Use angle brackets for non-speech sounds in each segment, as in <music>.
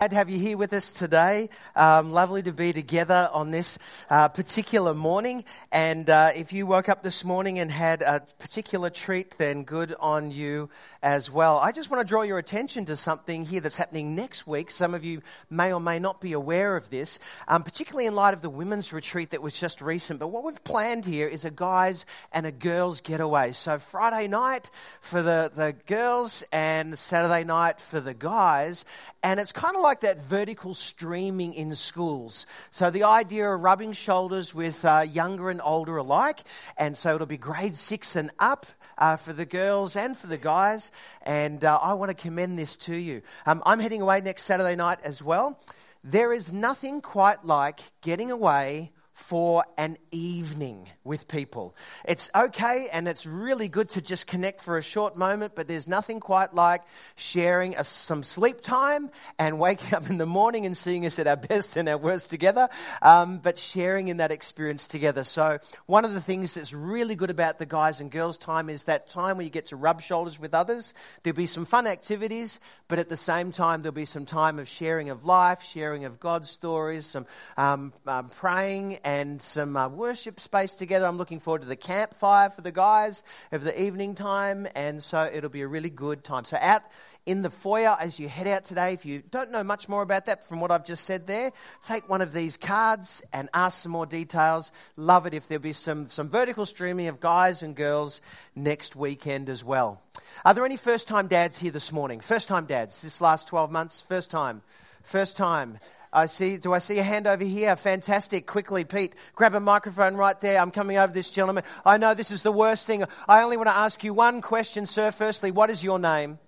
Glad to have you here with us today. Um, lovely to be together on this uh, particular morning. And uh, if you woke up this morning and had a particular treat, then good on you as well. I just want to draw your attention to something here that's happening next week. Some of you may or may not be aware of this, um, particularly in light of the women's retreat that was just recent. But what we've planned here is a guys and a girls getaway. So Friday night for the, the girls and Saturday night for the guys. And it's kind of like that vertical streaming in schools. So the idea of rubbing shoulders with uh, younger and older alike. And so it'll be grade six and up. Uh, for the girls and for the guys, and uh, I want to commend this to you. Um, I'm heading away next Saturday night as well. There is nothing quite like getting away for an evening with people. It's okay and it's really good to just connect for a short moment, but there's nothing quite like sharing a, some sleep time and waking <laughs> up in the morning and seeing us at our best and our worst together, um, but sharing in that experience together. So, one of the things that's really good about the guys and girls time is that time where you get to rub shoulders with others. There'll be some fun activities, but at the same time, there'll be some time of sharing of life, sharing of God's stories, some um, um, praying and some uh, worship space together. I'm looking forward to the campfire for the guys of the evening time, and so it'll be a really good time. So out in the foyer as you head out today, if you don't know much more about that from what I've just said there, take one of these cards and ask some more details. Love it if there'll be some, some vertical streaming of guys and girls next weekend as well. Are there any first time dads here this morning? First time dads, this last 12 months? First time. First time. I see, do I see a hand over here? Fantastic. Quickly, Pete, grab a microphone right there. I'm coming over this gentleman. I know this is the worst thing. I only want to ask you one question, sir. Firstly, what is your name?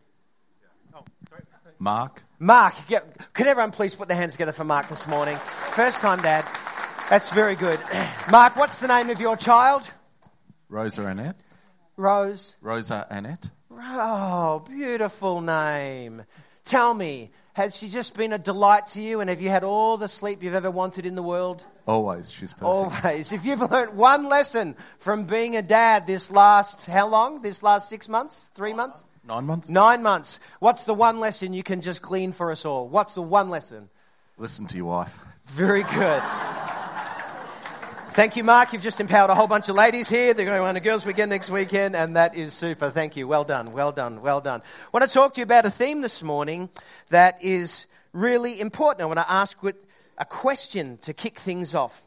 Mark. Mark. Could everyone please put their hands together for Mark this morning? First time dad. That's very good. <clears throat> Mark, what's the name of your child? Rosa Annette. Rose. Rosa Annette. Oh, beautiful name. Tell me, has she just been a delight to you? And have you had all the sleep you've ever wanted in the world? Always. She's perfect. Always. If you've learned one lesson from being a dad this last, how long? This last six months? Three months? Nine months? Nine months. What's the one lesson you can just glean for us all? What's the one lesson? Listen to your wife. Very good. Thank you, Mark. You've just empowered a whole bunch of ladies here. They're going on a girls' weekend next weekend, and that is super. Thank you. Well done. Well done. Well done. I want to talk to you about a theme this morning that is really important. I want to ask a question to kick things off.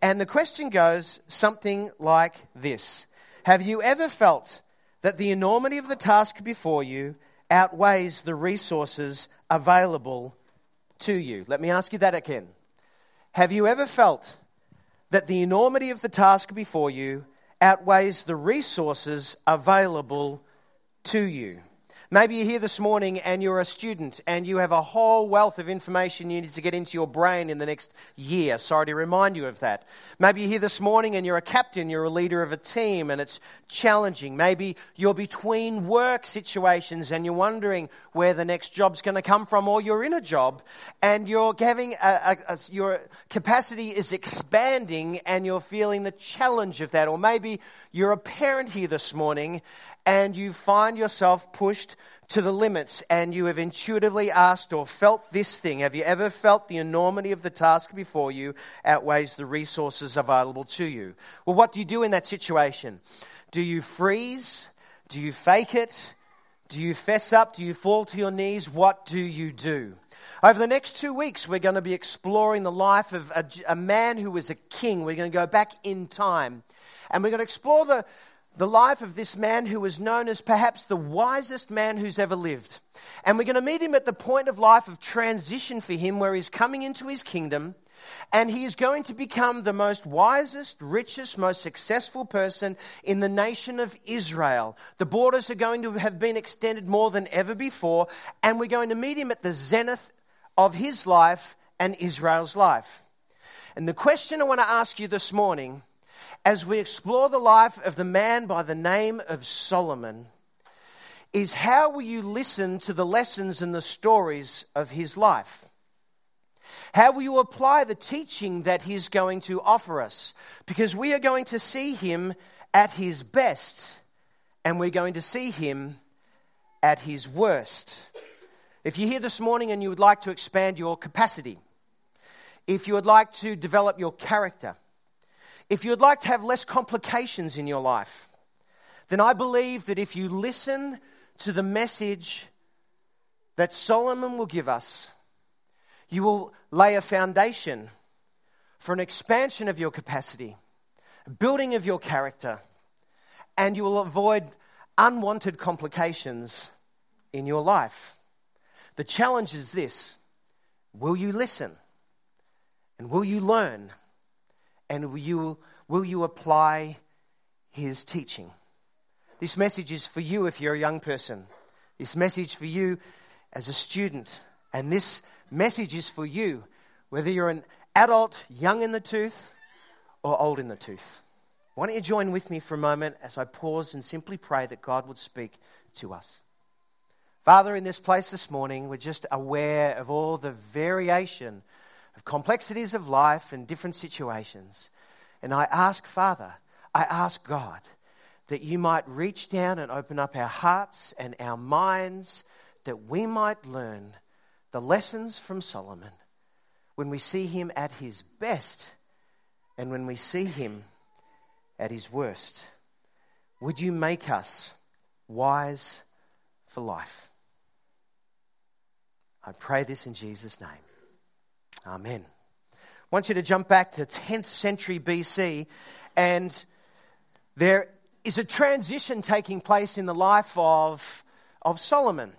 And the question goes something like this Have you ever felt that the enormity of the task before you outweighs the resources available to you? Let me ask you that again. Have you ever felt that the enormity of the task before you outweighs the resources available to you. Maybe you're here this morning and you're a student and you have a whole wealth of information you need to get into your brain in the next year. Sorry to remind you of that. Maybe you're here this morning and you're a captain, you're a leader of a team and it's challenging. Maybe you're between work situations and you're wondering where the next job's going to come from or you're in a job and you're having a, a, a, your capacity is expanding and you're feeling the challenge of that. Or maybe you're a parent here this morning and you find yourself pushed to the limits and you have intuitively asked or felt this thing. Have you ever felt the enormity of the task before you outweighs the resources available to you? Well, what do you do in that situation? Do you freeze? Do you fake it? Do you fess up? Do you fall to your knees? What do you do? Over the next two weeks, we're going to be exploring the life of a, a man who was a king. We're going to go back in time. And we're going to explore the, the life of this man who was known as perhaps the wisest man who's ever lived. And we're going to meet him at the point of life of transition for him where he's coming into his kingdom and he is going to become the most wisest, richest, most successful person in the nation of Israel. The borders are going to have been extended more than ever before and we're going to meet him at the zenith of his life and Israel's life. And the question I want to ask you this morning as we explore the life of the man by the name of Solomon is how will you listen to the lessons and the stories of his life? How will you apply the teaching that he's going to offer us? Because we are going to see him at his best and we're going to see him at his worst. If you're here this morning and you would like to expand your capacity, if you would like to develop your character, if you would like to have less complications in your life, then I believe that if you listen to the message that Solomon will give us, you will lay a foundation for an expansion of your capacity, a building of your character, and you will avoid unwanted complications in your life. The challenge is this will you listen? And will you learn? And will you, will you apply his teaching? This message is for you if you're a young person. This message for you as a student. And this message is for you whether you're an adult, young in the tooth, or old in the tooth. Why don't you join with me for a moment as I pause and simply pray that God would speak to us? Father, in this place this morning, we're just aware of all the variation of complexities of life and different situations. And I ask, Father, I ask God that you might reach down and open up our hearts and our minds that we might learn the lessons from Solomon when we see him at his best and when we see him at his worst. Would you make us wise for life? I pray this in Jesus' name. Amen. I want you to jump back to 10th century BC, and there is a transition taking place in the life of, of Solomon.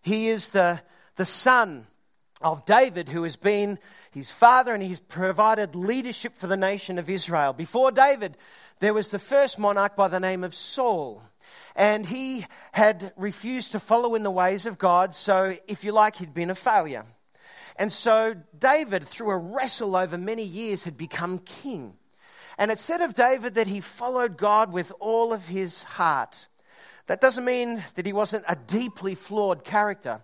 He is the, the son of David, who has been his father, and he's provided leadership for the nation of Israel. Before David, there was the first monarch by the name of Saul. And he had refused to follow in the ways of God, so if you like, he'd been a failure. And so David, through a wrestle over many years, had become king. And it said of David that he followed God with all of his heart. That doesn't mean that he wasn't a deeply flawed character.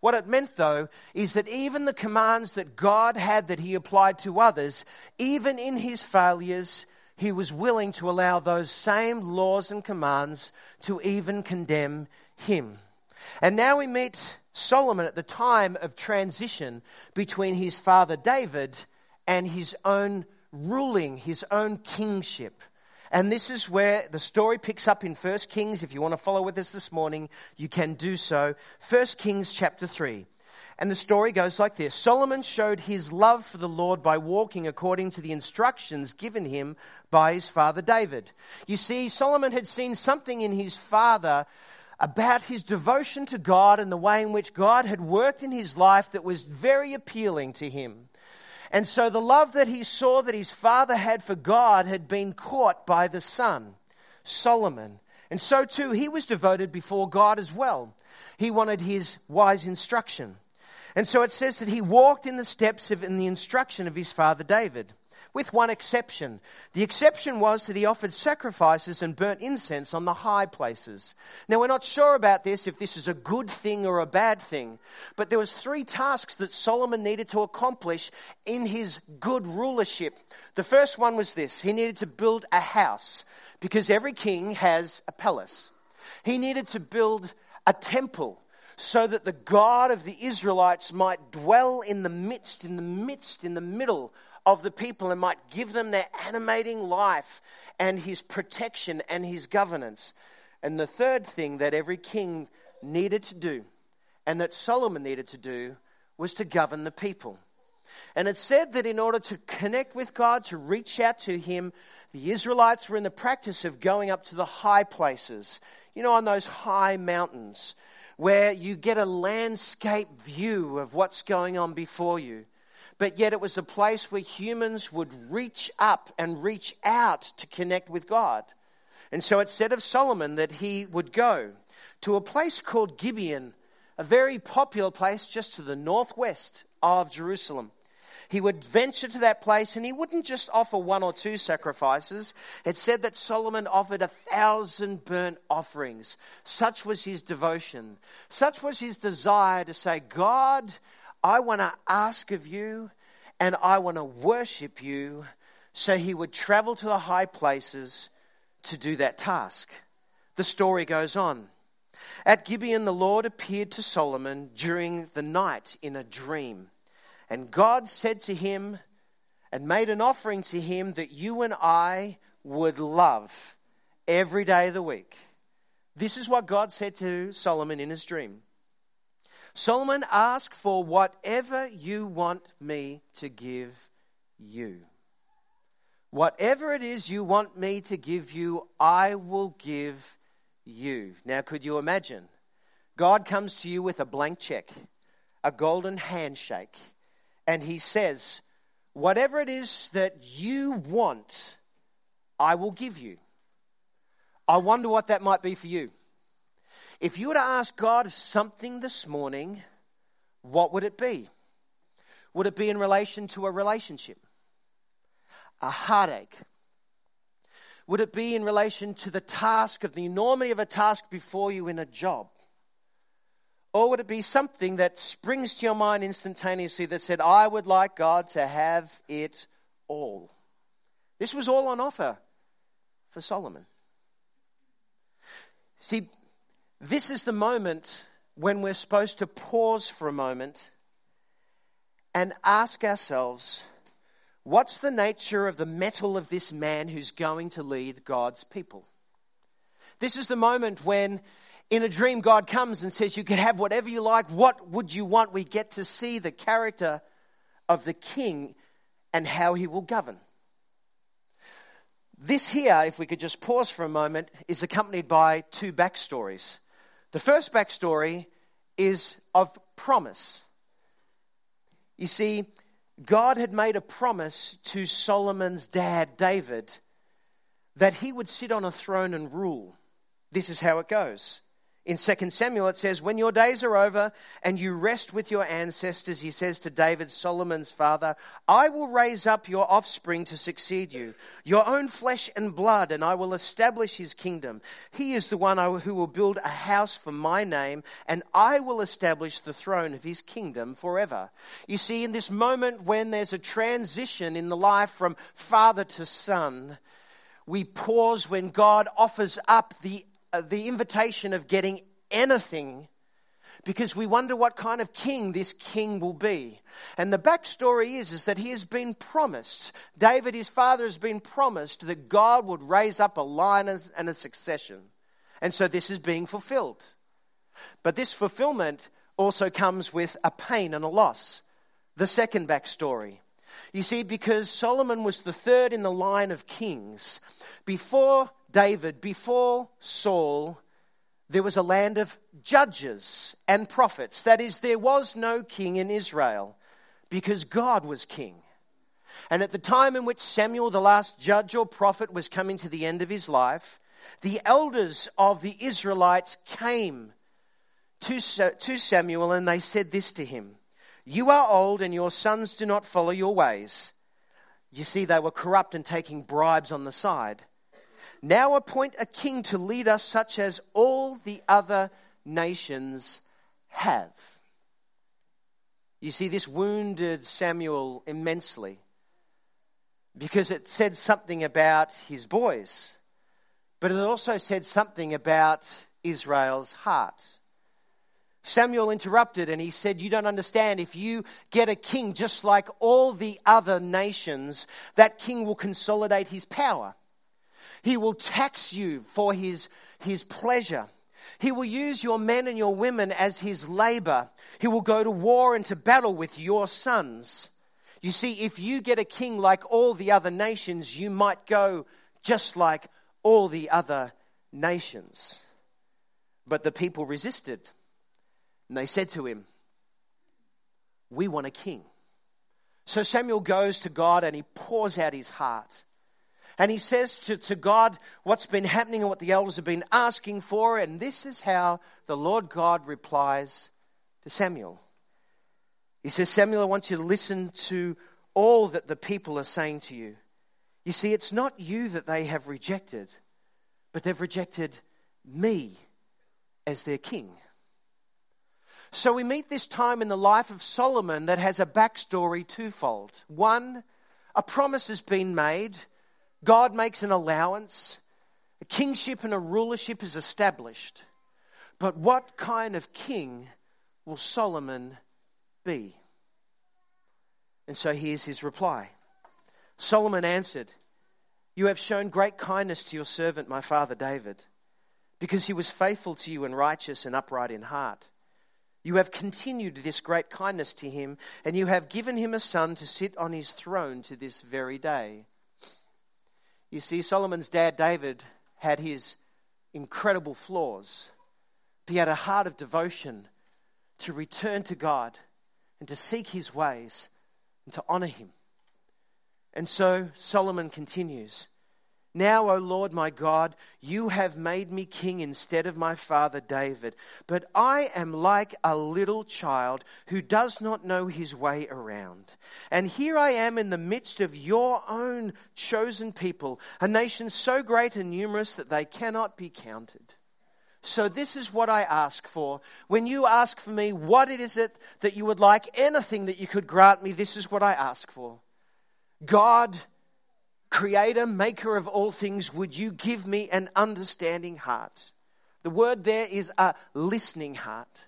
What it meant, though, is that even the commands that God had that he applied to others, even in his failures, he was willing to allow those same laws and commands to even condemn him. And now we meet Solomon at the time of transition between his father David and his own ruling, his own kingship. And this is where the story picks up in 1 Kings. If you want to follow with us this morning, you can do so. 1 Kings chapter 3. And the story goes like this Solomon showed his love for the Lord by walking according to the instructions given him by his father David. You see, Solomon had seen something in his father about his devotion to God and the way in which God had worked in his life that was very appealing to him. And so the love that he saw that his father had for God had been caught by the son, Solomon. And so too, he was devoted before God as well. He wanted his wise instruction. And so it says that he walked in the steps of in the instruction of his father David, with one exception. The exception was that he offered sacrifices and burnt incense on the high places. Now we're not sure about this if this is a good thing or a bad thing, but there was three tasks that Solomon needed to accomplish in his good rulership. The first one was this. He needed to build a house because every king has a palace. He needed to build a temple so that the God of the Israelites might dwell in the midst, in the midst, in the middle of the people and might give them their animating life and his protection and his governance. And the third thing that every king needed to do and that Solomon needed to do was to govern the people. And it said that in order to connect with God, to reach out to Him, the Israelites were in the practice of going up to the high places, you know, on those high mountains where you get a landscape view of what's going on before you. But yet it was a place where humans would reach up and reach out to connect with God. And so it said of Solomon that he would go to a place called Gibeon, a very popular place just to the northwest of Jerusalem he would venture to that place and he wouldn't just offer one or two sacrifices. It said that Solomon offered a thousand burnt offerings. Such was his devotion. Such was his desire to say, God, I want to ask of you and I want to worship you. So he would travel to the high places to do that task. The story goes on. At Gibeon, the Lord appeared to Solomon during the night in a dream. And God said to him, and made an offering to him that you and I would love every day of the week. This is what God said to Solomon in his dream. Solomon, ask for whatever you want me to give you. Whatever it is you want me to give you, I will give you. Now, could you imagine? God comes to you with a blank check, a golden handshake, and he says, Whatever it is that you want, I will give you. I wonder what that might be for you. If you were to ask God something this morning, what would it be? Would it be in relation to a relationship? A heartache? Would it be in relation to the task of the enormity of a task before you in a job? Or would it be something that springs to your mind instantaneously that said, I would like God to have it all? This was all on offer for Solomon. See, this is the moment when we're supposed to pause for a moment and ask ourselves, what's the nature of the mettle of this man who's going to lead God's people? This is the moment when in a dream, God comes and says, You can have whatever you like. What would you want? We get to see the character of the king and how he will govern. This here, if we could just pause for a moment, is accompanied by two backstories. The first backstory is of promise. You see, God had made a promise to Solomon's dad, David, that he would sit on a throne and rule. This is how it goes. In 2 Samuel, it says, When your days are over and you rest with your ancestors, he says to David, Solomon's father, I will raise up your offspring to succeed you, your own flesh and blood, and I will establish his kingdom. He is the one who will build a house for my name, and I will establish the throne of his kingdom forever. You see, in this moment when there's a transition in the life from father to son, we pause when God offers up the Uh, the invitation of getting anything because we wonder what kind of king this king will be. And the backstory is, is that he has been promised, David, his father, has been promised that God would raise up a line and a succession. And so this is being fulfilled. But this fulfillment also comes with a pain and a loss. The second backstory. You see, because Solomon was the third in the line of kings, before David, before Saul, there was a land of judges and prophets. That is, there was no king in Israel because God was king. And at the time in which Samuel, the last judge or prophet, was coming to the end of his life, the elders of the Israelites came to, to Samuel and they said this to him You are old and your sons do not follow your ways. You see, they were corrupt and taking bribes on the side. Now appoint a king to lead us, such as all the other nations have. You see, this wounded Samuel immensely because it said something about his boys, but it also said something about Israel's heart. Samuel interrupted and he said, You don't understand. If you get a king just like all the other nations, that king will consolidate his power. He will tax you for his, his pleasure. He will use your men and your women as his labor. He will go to war and to battle with your sons. You see, if you get a king like all the other nations, you might go just like all the other nations. But the people resisted. And they said to him, We want a king. So Samuel goes to God and he pours out his heart. And he says to, to God what's been happening and what the elders have been asking for. And this is how the Lord God replies to Samuel. He says, Samuel, I want you to listen to all that the people are saying to you. You see, it's not you that they have rejected, but they've rejected me as their king. So we meet this time in the life of Solomon that has a backstory twofold. One, a promise has been made God makes an allowance. A kingship and a rulership is established. But what kind of king will Solomon be? And so here's his reply Solomon answered, You have shown great kindness to your servant, my father David, because he was faithful to you and righteous and upright in heart. You have continued this great kindness to him, and you have given him a son to sit on his throne to this very day. You see, Solomon's dad, David, had his incredible flaws. He had a heart of devotion to return to God and to seek his ways and to honor him. And so Solomon continues Now, O Lord my God, you have made me king instead of my father David, but I am like a little child who does not know his way around. And here I am in the midst of your own chosen people, a nation so great and numerous that they cannot be counted. So this is what I ask for. When you ask for me, what is it that you would like, anything that you could grant me, this is what I ask for. God, creator, maker of all things, would you give me an understanding heart? The word there is a listening heart.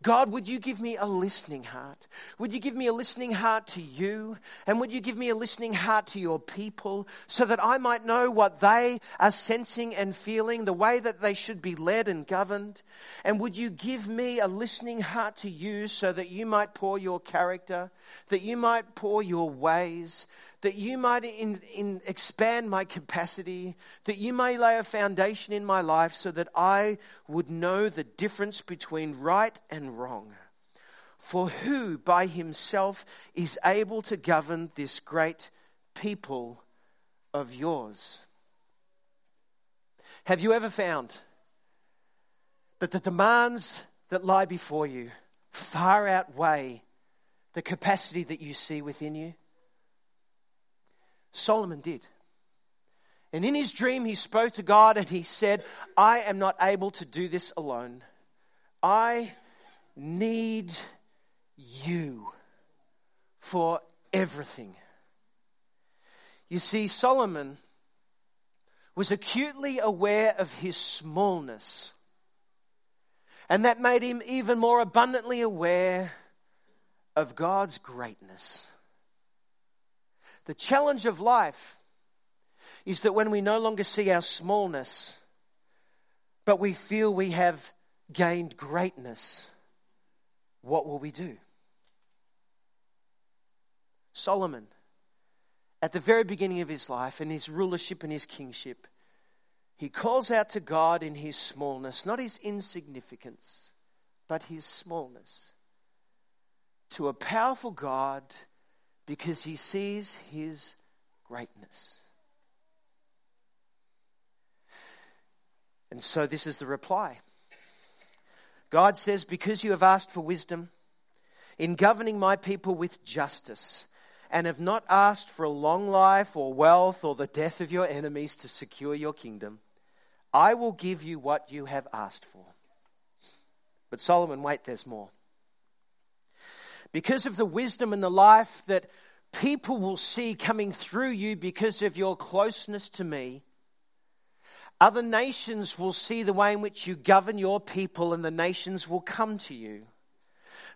God, would you give me a listening heart? Would you give me a listening heart to you? And would you give me a listening heart to your people so that I might know what they are sensing and feeling, the way that they should be led and governed? And would you give me a listening heart to you so that you might pour your character, that you might pour your ways, that you might in, in expand my capacity, that you may lay a foundation in my life so that I would know the difference between right and wrong. For who by himself is able to govern this great people of yours? Have you ever found that the demands that lie before you far outweigh the capacity that you see within you? Solomon did. And in his dream, he spoke to God and he said, I am not able to do this alone. I need you for everything. You see, Solomon was acutely aware of his smallness. And that made him even more abundantly aware of God's greatness. The challenge of life is that when we no longer see our smallness, but we feel we have gained greatness, what will we do? Solomon, at the very beginning of his life and his rulership and his kingship, he calls out to God in his smallness, not his insignificance, but his smallness, to a powerful God because he sees his greatness. And so this is the reply. God says, Because you have asked for wisdom in governing my people with justice, and have not asked for a long life or wealth or the death of your enemies to secure your kingdom, I will give you what you have asked for. But Solomon, wait, there's more because of the wisdom and the life that people will see coming through you because of your closeness to me, other nations will see the way in which you govern your people, and the nations will come to you.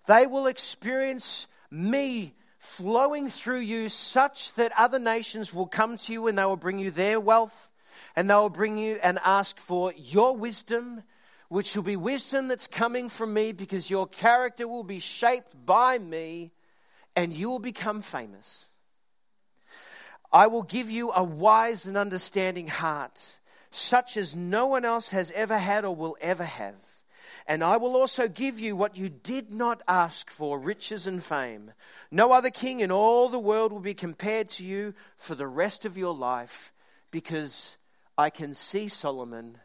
They will experience me flowing through you such that other nations will come to you and they will bring you their wealth and they will bring you and ask for your wisdom which will be wisdom that's coming from me because your character will be shaped by me and you will become famous. I will give you a wise and understanding heart, such as no one else has ever had or will ever have. And I will also give you what you did not ask for riches and fame. No other king in all the world will be compared to you for the rest of your life because I can see Solomon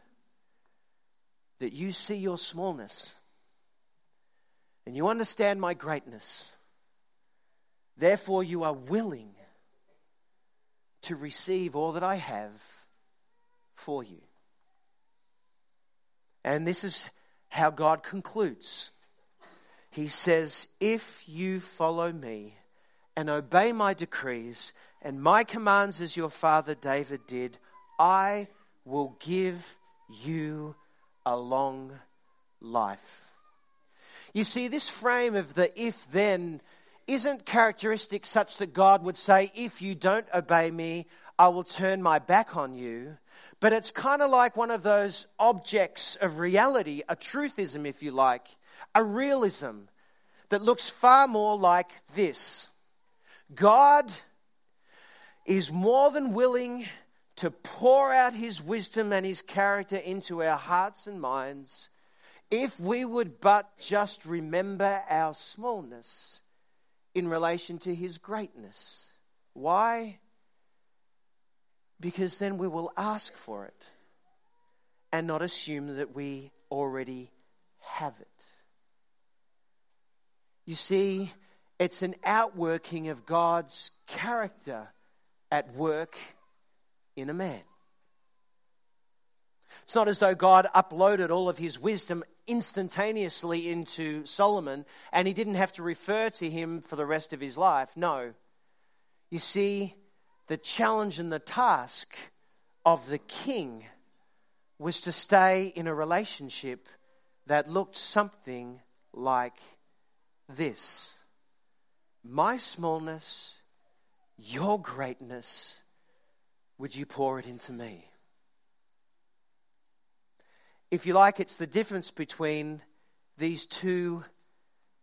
that you see your smallness and you understand my greatness. Therefore, you are willing to receive all that I have for you. And this is how God concludes. He says, If you follow me and obey my decrees and my commands as your father David did, I will give you a long life. You see, this frame of the if then isn't characteristic such that God would say, if you don't obey me, I will turn my back on you. But it's kind of like one of those objects of reality, a truthism, if you like, a realism that looks far more like this God is more than willing to pour out his wisdom and his character into our hearts and minds if we would but just remember our smallness in relation to his greatness. Why? Because then we will ask for it and not assume that we already have it. You see, it's an outworking of God's character at work in a man. It's not as though God uploaded all of his wisdom instantaneously into Solomon and he didn't have to refer to him for the rest of his life. No. You see, the challenge and the task of the king was to stay in a relationship that looked something like this My smallness, your greatness, would you pour it into me? If you like, it's the difference between these two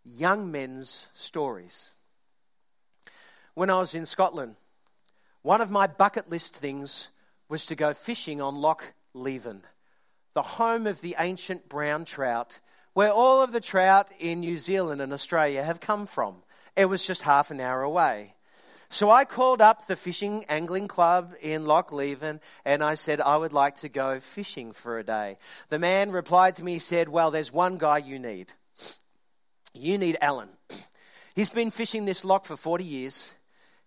young men's stories. When I was in Scotland, one of my bucket list things was to go fishing on Loch Leven, the home of the ancient brown trout, where all of the trout in New Zealand and Australia have come from. It was just half an hour away. So I called up the fishing angling club in Loch Leven and I said I would like to go fishing for a day. The man replied to me, he said, Well, there's one guy you need. You need Alan. <clears throat> He's been fishing this loch for 40 years.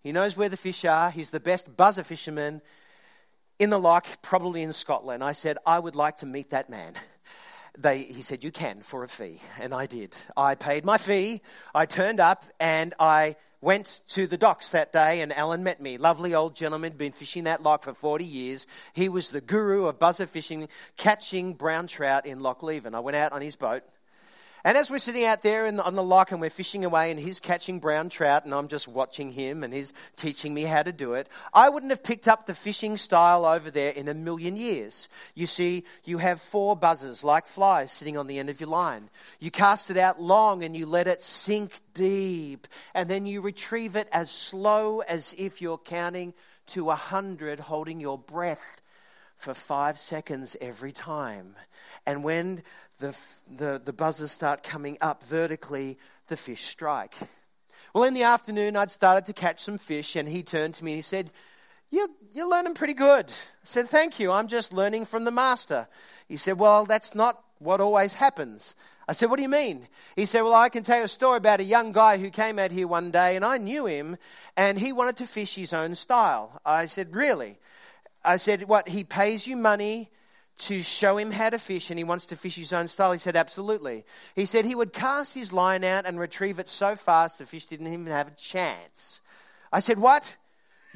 He knows where the fish are. He's the best buzzer fisherman in the loch, probably in Scotland. I said, I would like to meet that man. <laughs> They, he said, You can for a fee. And I did. I paid my fee. I turned up and I went to the docks that day and Alan met me. Lovely old gentleman, been fishing that loch for 40 years. He was the guru of buzzer fishing, catching brown trout in Loch Leven. I went out on his boat. And as we're sitting out there the, on the loch and we're fishing away and he's catching brown trout and I'm just watching him and he's teaching me how to do it, I wouldn't have picked up the fishing style over there in a million years. You see, you have four buzzers like flies sitting on the end of your line. You cast it out long and you let it sink deep and then you retrieve it as slow as if you're counting to a hundred holding your breath for five seconds every time. And when the, the, the buzzers start coming up vertically, the fish strike. Well, in the afternoon, I'd started to catch some fish, and he turned to me and he said, you're, you're learning pretty good. I said, Thank you. I'm just learning from the master. He said, Well, that's not what always happens. I said, What do you mean? He said, Well, I can tell you a story about a young guy who came out here one day, and I knew him, and he wanted to fish his own style. I said, Really? I said, What? He pays you money to show him how to fish and he wants to fish his own style? He said, Absolutely. He said he would cast his line out and retrieve it so fast the fish didn't even have a chance. I said, What?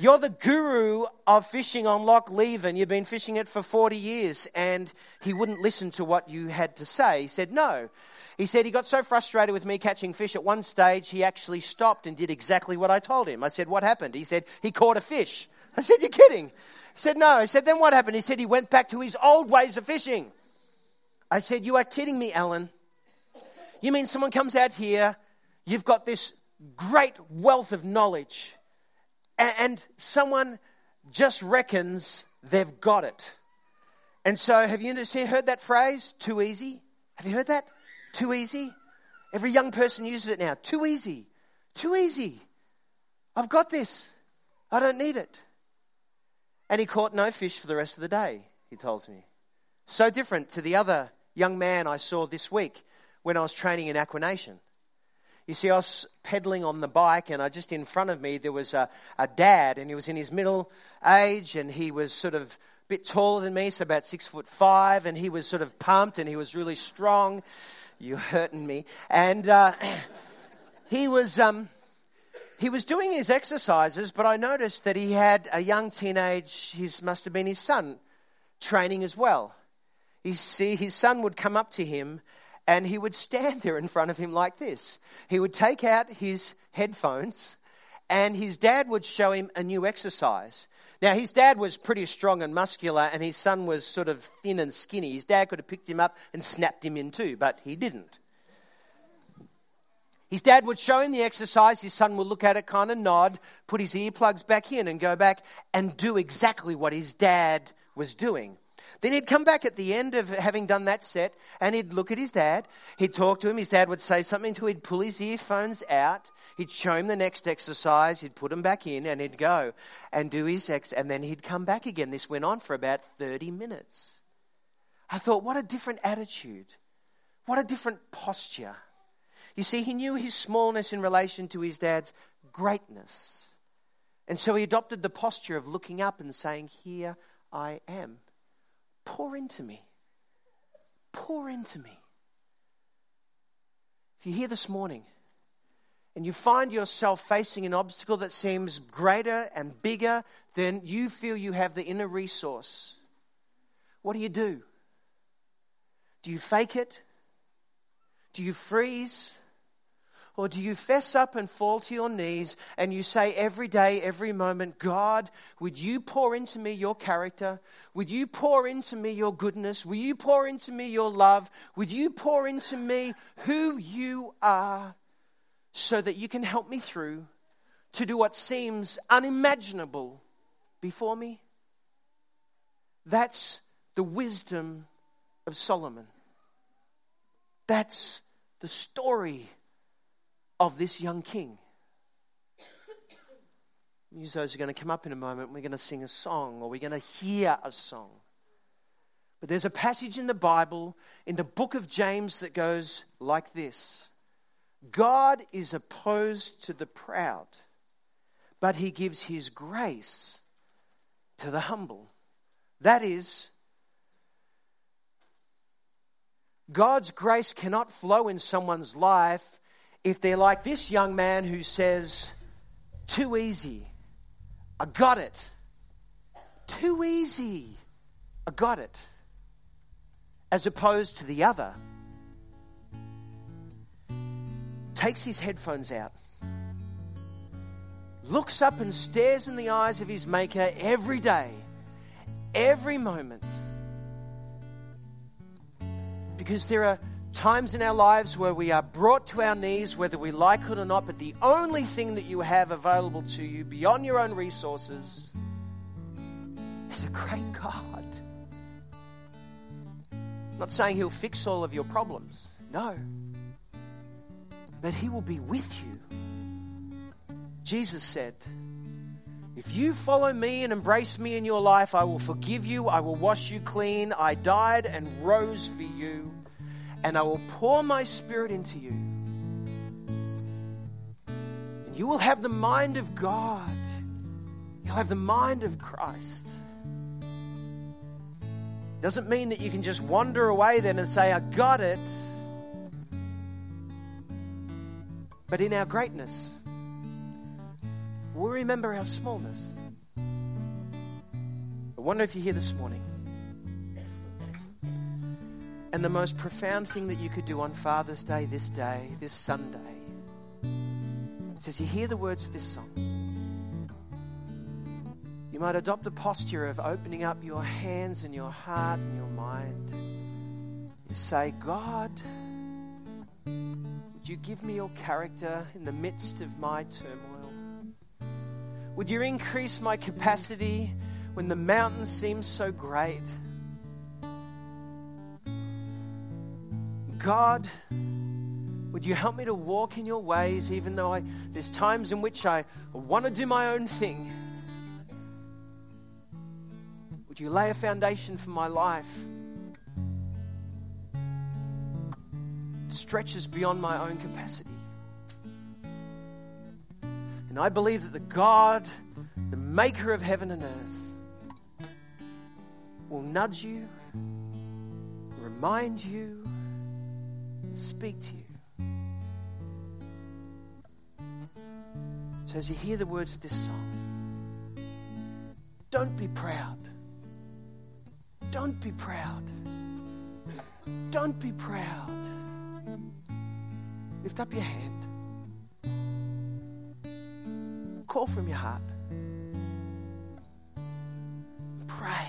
You're the guru of fishing on Loch Leven. You've been fishing it for 40 years. And he wouldn't listen to what you had to say. He said, No. He said he got so frustrated with me catching fish at one stage, he actually stopped and did exactly what I told him. I said, What happened? He said, He caught a fish. I said, You're kidding. He said, No. I said, Then what happened? He said he went back to his old ways of fishing. I said, You are kidding me, Alan. You mean someone comes out here, you've got this great wealth of knowledge, and someone just reckons they've got it. And so, have you heard that phrase, too easy? Have you heard that? Too easy? Every young person uses it now. Too easy. Too easy. I've got this. I don't need it. And he caught no fish for the rest of the day, he tells me. So different to the other young man I saw this week when I was training in aquanation. You see, I was pedaling on the bike, and I just in front of me there was a, a dad, and he was in his middle age, and he was sort of a bit taller than me, so about six foot five, and he was sort of pumped, and he was really strong. You're hurting me, and uh, <clears throat> he was. Um, he was doing his exercises, but I noticed that he had a young teenage, his must have been his son, training as well. You see, his son would come up to him and he would stand there in front of him like this. He would take out his headphones and his dad would show him a new exercise. Now, his dad was pretty strong and muscular, and his son was sort of thin and skinny. His dad could have picked him up and snapped him in two, but he didn't. His dad would show him the exercise. His son would look at it, kind of nod, put his earplugs back in, and go back and do exactly what his dad was doing. Then he'd come back at the end of having done that set and he'd look at his dad. He'd talk to him. His dad would say something to him. He'd pull his earphones out. He'd show him the next exercise. He'd put them back in and he'd go and do his ex. And then he'd come back again. This went on for about 30 minutes. I thought, what a different attitude. What a different posture. You see, he knew his smallness in relation to his dad's greatness. And so he adopted the posture of looking up and saying, Here I am. Pour into me. Pour into me. If you're here this morning and you find yourself facing an obstacle that seems greater and bigger than you feel you have the inner resource, what do you do? Do you fake it? Do you freeze? Or do you fess up and fall to your knees and you say every day, every moment, God, would you pour into me your character? Would you pour into me your goodness? Will you pour into me your love? Would you pour into me who you are so that you can help me through to do what seems unimaginable before me? That's the wisdom of Solomon. That's the story of this young king. Musos are going to come up in a moment. We're going to sing a song or we're going to hear a song. But there's a passage in the Bible, in the book of James, that goes like this God is opposed to the proud, but he gives his grace to the humble. That is, God's grace cannot flow in someone's life if they're like this young man who says, Too easy, I got it. Too easy, I got it. As opposed to the other, takes his headphones out, looks up and stares in the eyes of his Maker every day, every moment. Because there are times in our lives where we are brought to our knees, whether we like it or not, but the only thing that you have available to you beyond your own resources is a great God. I'm not saying He'll fix all of your problems, no. But He will be with you. Jesus said, if you follow me and embrace me in your life, I will forgive you. I will wash you clean. I died and rose for you and I will pour my spirit into you. And you will have the mind of God. You'll have the mind of Christ. Doesn't mean that you can just wander away then and say, I got it. But in our greatness, we remember our smallness. I wonder if you're here this morning and the most profound thing that you could do on Father's Day, this day, this Sunday, says, You hear the words of this song. You might adopt a posture of opening up your hands and your heart and your mind. You say, God, would you give me your character in the midst of my turmoil? Would you increase my capacity when the mountain seems so great? God, would you help me to walk in your ways, even though I, there's times in which I want to do my own thing? Would you lay a foundation for my life? Stretches beyond my own capacity. And I believe that the God, the maker of heaven and earth, will nudge you, remind you, speak to you. So as you hear the words of this song, don't be proud. Don't be proud. Don't be proud. Lift up your hand. Call from your heart. Pray.